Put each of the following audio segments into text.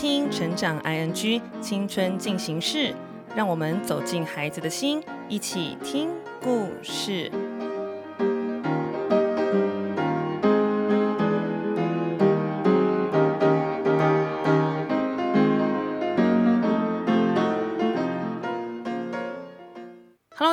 听《成长 ING 青春进行式》，让我们走进孩子的心，一起听故事。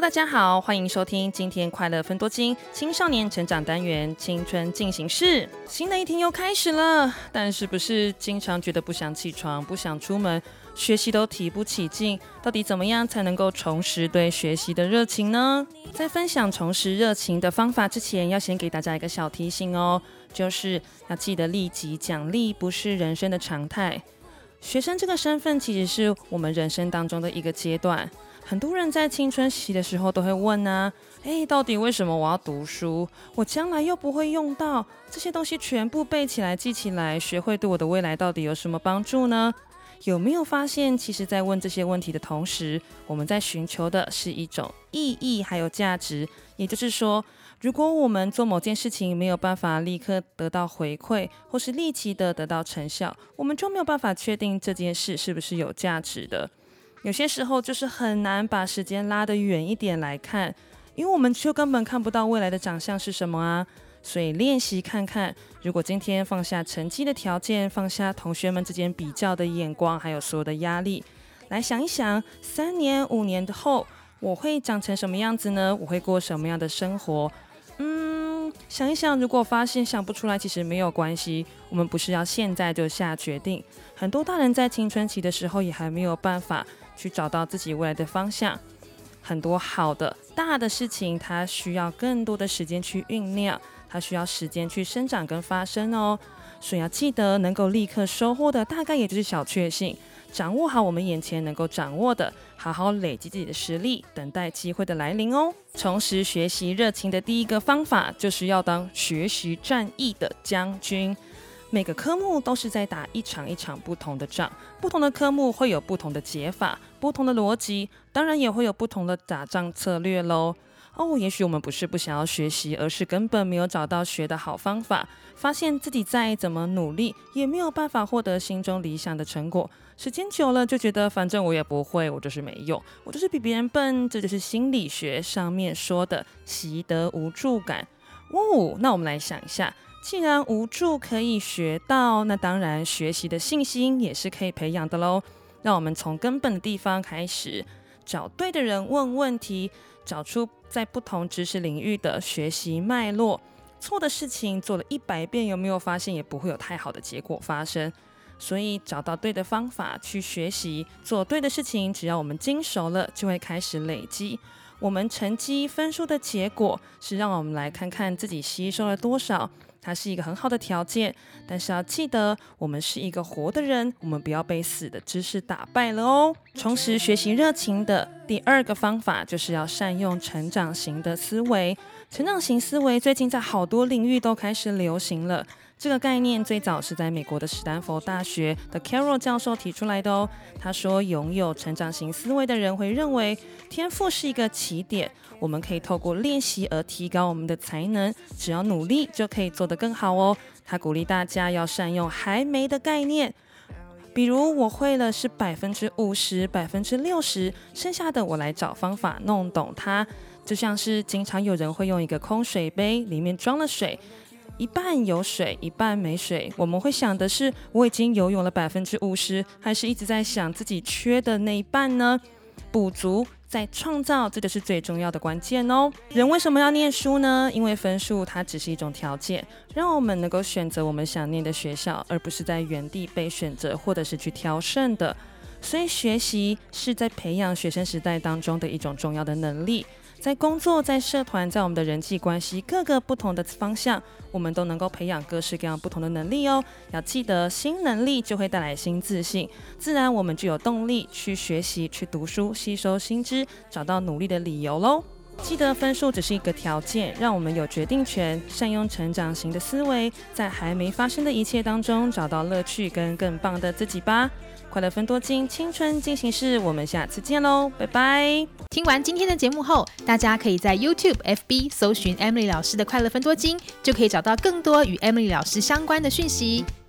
大家好，欢迎收听今天快乐分多金青少年成长单元青春进行式。新的一天又开始了，但是不是经常觉得不想起床、不想出门，学习都提不起劲？到底怎么样才能够重拾对学习的热情呢？在分享重拾热情的方法之前，要先给大家一个小提醒哦，就是要记得立即奖励不是人生的常态。学生这个身份其实是我们人生当中的一个阶段。很多人在青春期的时候都会问啊，诶，到底为什么我要读书？我将来又不会用到这些东西，全部背起来、记起来，学会对我的未来到底有什么帮助呢？有没有发现，其实，在问这些问题的同时，我们在寻求的是一种意义还有价值。也就是说，如果我们做某件事情没有办法立刻得到回馈，或是立即的得到成效，我们就没有办法确定这件事是不是有价值的。有些时候就是很难把时间拉得远一点来看，因为我们就根本看不到未来的长相是什么啊。所以练习看看，如果今天放下成绩的条件，放下同学们之间比较的眼光，还有所有的压力，来想一想，三年、五年后我会长成什么样子呢？我会过什么样的生活？嗯，想一想，如果发现想不出来，其实没有关系。我们不是要现在就下决定。很多大人在青春期的时候也还没有办法。去找到自己未来的方向，很多好的大的事情，它需要更多的时间去酝酿，它需要时间去生长跟发生哦。所以要记得，能够立刻收获的，大概也就是小确幸。掌握好我们眼前能够掌握的，好好累积自己的实力，等待机会的来临哦。重拾学习热情的第一个方法，就是要当学习战役的将军。每个科目都是在打一场一场不同的仗，不同的科目会有不同的解法，不同的逻辑，当然也会有不同的打仗策略喽。哦，也许我们不是不想要学习，而是根本没有找到学的好方法，发现自己再怎么努力，也没有办法获得心中理想的成果。时间久了，就觉得反正我也不会，我就是没用，我就是比别人笨，这就是心理学上面说的习得无助感。哦，那我们来想一下。既然无助可以学到，那当然学习的信心也是可以培养的喽。让我们从根本的地方开始，找对的人问问题，找出在不同知识领域的学习脉络。错的事情做了一百遍，有没有发现也不会有太好的结果发生？所以找到对的方法去学习，做对的事情，只要我们精熟了，就会开始累积。我们成绩分数的结果是让我们来看看自己吸收了多少。它是一个很好的条件，但是要记得，我们是一个活的人，我们不要被死的知识打败了哦。重拾学习热情的第二个方法，就是要善用成长型的思维。成长型思维最近在好多领域都开始流行了。这个概念最早是在美国的史丹佛大学的 Carol 教授提出来的哦。他说，拥有成长型思维的人会认为，天赋是一个起点，我们可以透过练习而提高我们的才能，只要努力就可以做得更好哦。他鼓励大家要善用还没的概念，比如我会了是百分之五十、百分之六十，剩下的我来找方法弄懂它。就像是经常有人会用一个空水杯，里面装了水。一半有水，一半没水。我们会想的是，我已经游泳了百分之五十，还是一直在想自己缺的那一半呢？补足再创造，这就是最重要的关键哦。人为什么要念书呢？因为分数它只是一种条件，让我们能够选择我们想念的学校，而不是在原地被选择或者是去挑剩的。所以学习是在培养学生时代当中的一种重要的能力。在工作、在社团、在我们的人际关系各个不同的方向，我们都能够培养各式各样不同的能力哦。要记得，新能力就会带来新自信，自然我们就有动力去学习、去读书、吸收新知，找到努力的理由喽。记得分数只是一个条件，让我们有决定权，善用成长型的思维，在还没发生的一切当中找到乐趣跟更棒的自己吧。快乐分多金，青春进行式，我们下次见喽，拜拜！听完今天的节目后，大家可以在 YouTube、FB 搜寻 Emily 老师的快乐分多金，就可以找到更多与 Emily 老师相关的讯息。